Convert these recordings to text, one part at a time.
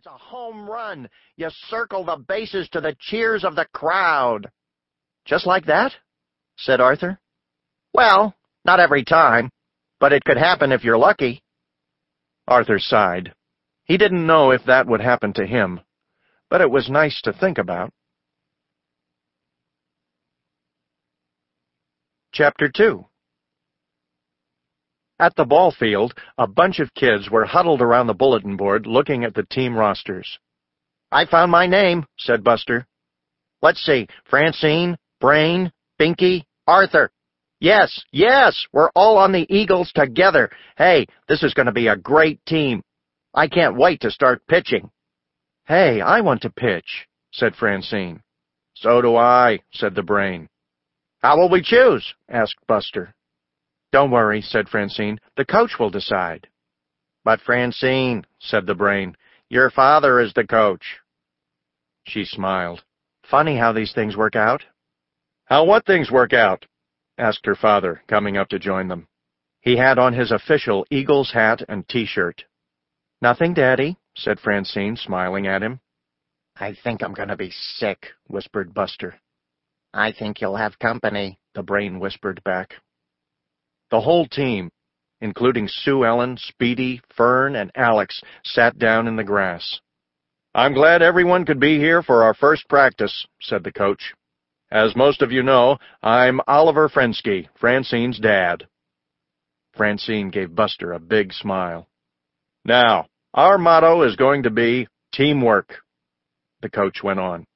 It's a home run. You circle the bases to the cheers of the crowd. Just like that? said Arthur. Well, not every time, but it could happen if you're lucky. Arthur sighed. He didn't know if that would happen to him, but it was nice to think about. Chapter 2 At the ball field, a bunch of kids were huddled around the bulletin board looking at the team rosters. I found my name, said Buster. Let's see, Francine, Brain, Binky, Arthur. Yes, yes, we're all on the Eagles together. Hey, this is going to be a great team. I can't wait to start pitching. Hey, I want to pitch, said Francine. So do I, said the Brain. How will we choose? asked Buster. Don't worry, said Francine. The coach will decide. But Francine, said the Brain, your father is the coach. She smiled. Funny how these things work out. How what things work out? asked her father, coming up to join them. He had on his official Eagles hat and T-shirt. Nothing, Daddy, said Francine, smiling at him. I think I'm going to be sick, whispered Buster. I think you'll have company, the brain whispered back. The whole team, including Sue Ellen, Speedy, Fern, and Alex, sat down in the grass. I'm glad everyone could be here for our first practice, said the coach. As most of you know, I'm Oliver Frensky, Francine's dad. Francine gave Buster a big smile. Now, our motto is going to be teamwork, the coach went on.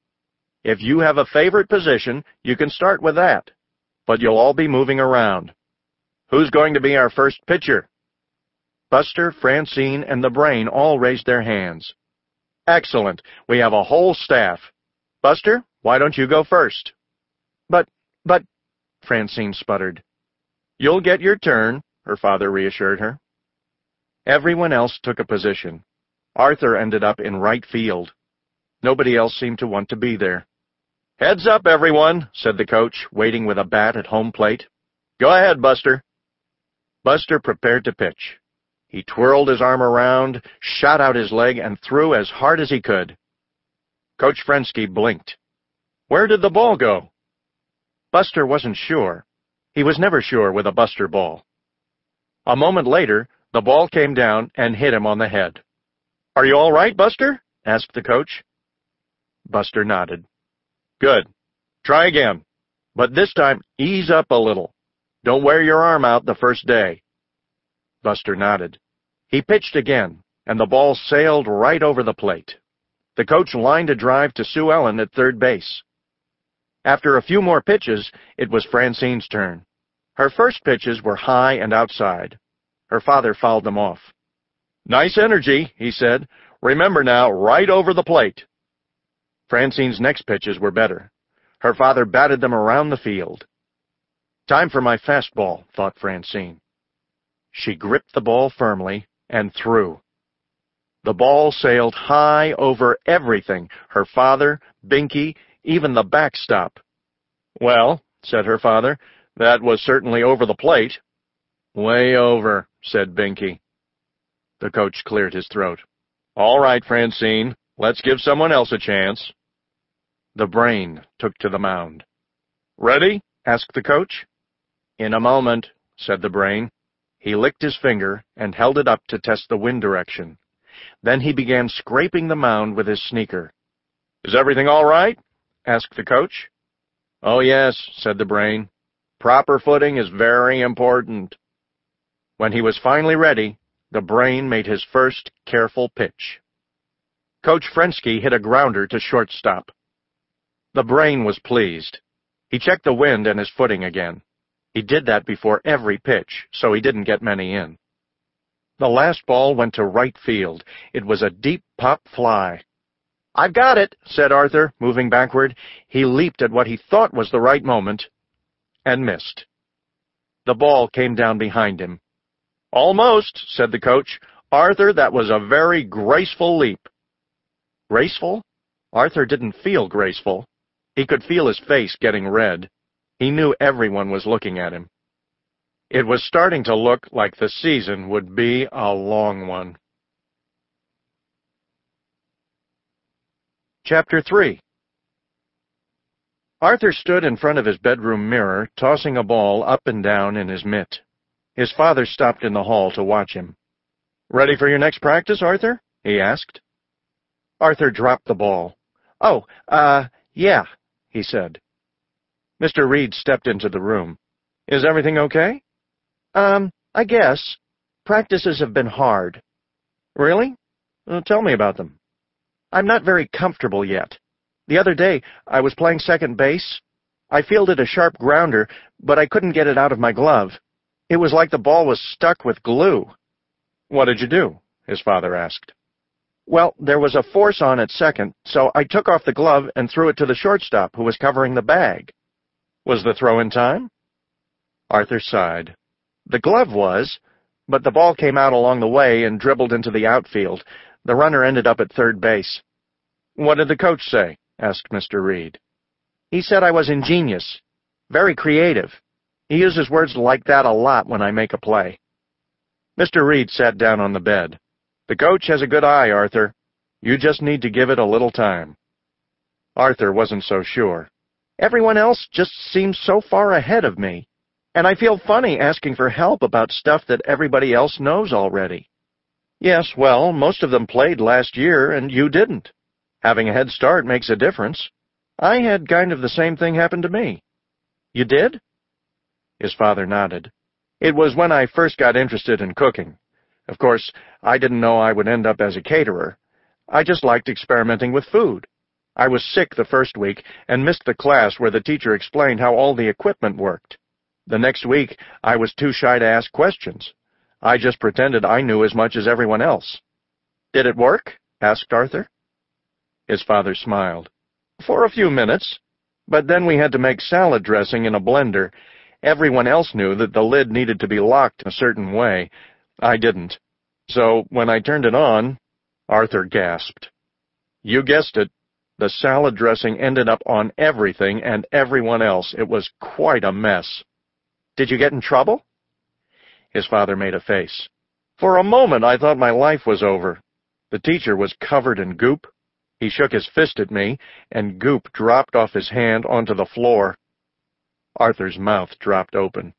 If you have a favorite position, you can start with that, but you'll all be moving around. Who's going to be our first pitcher? Buster, Francine, and the Brain all raised their hands. Excellent. We have a whole staff. Buster, why don't you go first? But, but, Francine sputtered. You'll get your turn, her father reassured her. Everyone else took a position. Arthur ended up in right field. Nobody else seemed to want to be there. Heads up, everyone, said the coach, waiting with a bat at home plate. Go ahead, Buster. Buster prepared to pitch. He twirled his arm around, shot out his leg, and threw as hard as he could. Coach Frensky blinked. Where did the ball go? Buster wasn't sure. He was never sure with a Buster ball. A moment later, the ball came down and hit him on the head. Are you all right, Buster? asked the coach. Buster nodded. Good. Try again. But this time, ease up a little. Don't wear your arm out the first day. Buster nodded. He pitched again, and the ball sailed right over the plate. The coach lined a drive to Sue Ellen at third base. After a few more pitches, it was Francine's turn. Her first pitches were high and outside. Her father fouled them off. Nice energy, he said. Remember now, right over the plate. Francine's next pitches were better. Her father batted them around the field. Time for my fastball, thought Francine. She gripped the ball firmly and threw. The ball sailed high over everything, her father, Binky, even the backstop. Well, said her father, that was certainly over the plate. Way over, said Binky. The coach cleared his throat. All right, Francine, Let's give someone else a chance. The brain took to the mound. Ready? asked the coach. In a moment, said the brain. He licked his finger and held it up to test the wind direction. Then he began scraping the mound with his sneaker. Is everything all right? asked the coach. Oh, yes, said the brain. Proper footing is very important. When he was finally ready, the brain made his first careful pitch. Coach Frensky hit a grounder to shortstop. The brain was pleased. He checked the wind and his footing again. He did that before every pitch, so he didn't get many in. The last ball went to right field. It was a deep pop fly. I've got it, said Arthur, moving backward. He leaped at what he thought was the right moment, and missed. The ball came down behind him. Almost, said the coach. Arthur, that was a very graceful leap. Graceful? Arthur didn't feel graceful. He could feel his face getting red. He knew everyone was looking at him. It was starting to look like the season would be a long one. Chapter 3 Arthur stood in front of his bedroom mirror, tossing a ball up and down in his mitt. His father stopped in the hall to watch him. Ready for your next practice, Arthur? he asked. Arthur dropped the ball. Oh, uh, yeah, he said. Mr. Read stepped into the room. Is everything okay? Um, I guess. Practices have been hard. Really? Well, tell me about them. I'm not very comfortable yet. The other day, I was playing second base. I fielded a sharp grounder, but I couldn't get it out of my glove. It was like the ball was stuck with glue. What did you do? his father asked. Well, there was a force on at second, so I took off the glove and threw it to the shortstop, who was covering the bag. Was the throw in time? Arthur sighed. The glove was, but the ball came out along the way and dribbled into the outfield. The runner ended up at third base. What did the coach say? asked Mr. Read. He said I was ingenious, very creative. He uses words like that a lot when I make a play. Mr. Read sat down on the bed. The coach has a good eye, Arthur. You just need to give it a little time. Arthur wasn't so sure. Everyone else just seems so far ahead of me, and I feel funny asking for help about stuff that everybody else knows already. Yes, well, most of them played last year, and you didn't. Having a head start makes a difference. I had kind of the same thing happen to me. You did? His father nodded. It was when I first got interested in cooking. Of course, I didn't know I would end up as a caterer. I just liked experimenting with food. I was sick the first week and missed the class where the teacher explained how all the equipment worked. The next week, I was too shy to ask questions. I just pretended I knew as much as everyone else. Did it work? asked Arthur. His father smiled. For a few minutes. But then we had to make salad dressing in a blender. Everyone else knew that the lid needed to be locked a certain way. I didn't. So when I turned it on, Arthur gasped. You guessed it. The salad dressing ended up on everything and everyone else. It was quite a mess. Did you get in trouble? His father made a face. For a moment I thought my life was over. The teacher was covered in goop. He shook his fist at me, and goop dropped off his hand onto the floor. Arthur's mouth dropped open.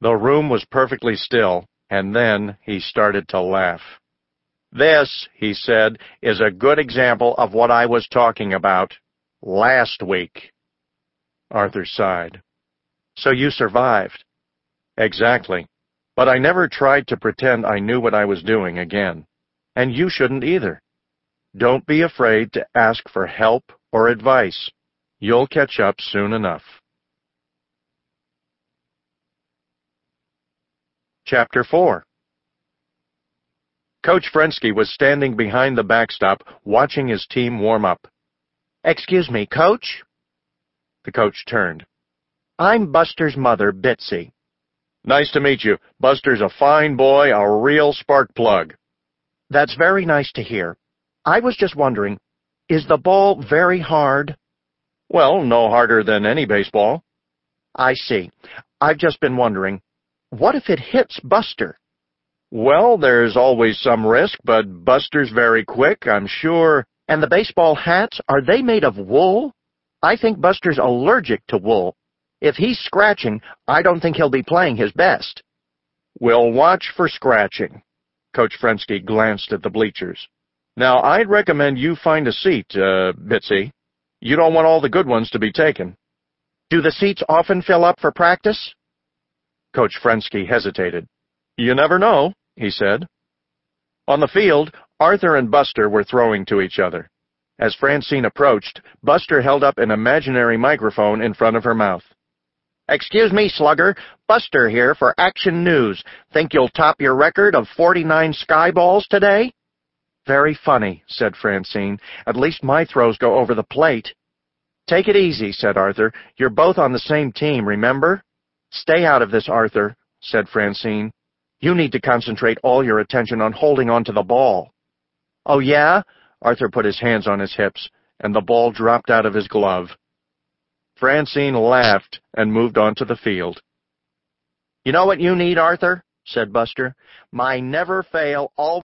The room was perfectly still, and then he started to laugh. This, he said, is a good example of what I was talking about last week. Arthur sighed. So you survived. Exactly. But I never tried to pretend I knew what I was doing again. And you shouldn't either. Don't be afraid to ask for help or advice. You'll catch up soon enough. Chapter 4 Coach Frensky was standing behind the backstop, watching his team warm up. Excuse me, Coach? The coach turned. I'm Buster's mother, Bitsy. Nice to meet you. Buster's a fine boy, a real spark plug. That's very nice to hear. I was just wondering, is the ball very hard? Well, no harder than any baseball. I see. I've just been wondering, what if it hits Buster? Well, there's always some risk, but Buster's very quick, I'm sure. And the baseball hats, are they made of wool? I think Buster's allergic to wool. If he's scratching, I don't think he'll be playing his best. We'll watch for scratching. Coach Frensky glanced at the bleachers. Now, I'd recommend you find a seat, uh, Bitsy. You don't want all the good ones to be taken. Do the seats often fill up for practice? Coach Frensky hesitated. You never know, he said. On the field, Arthur and Buster were throwing to each other. As Francine approached, Buster held up an imaginary microphone in front of her mouth. Excuse me, Slugger. Buster here for Action News. Think you'll top your record of 49 sky balls today? Very funny, said Francine. At least my throws go over the plate. Take it easy, said Arthur. You're both on the same team, remember? Stay out of this, Arthur, said Francine. You need to concentrate all your attention on holding on to the ball. Oh, yeah? Arthur put his hands on his hips, and the ball dropped out of his glove. Francine laughed and moved on to the field. You know what you need, Arthur? said Buster. My never-fail, all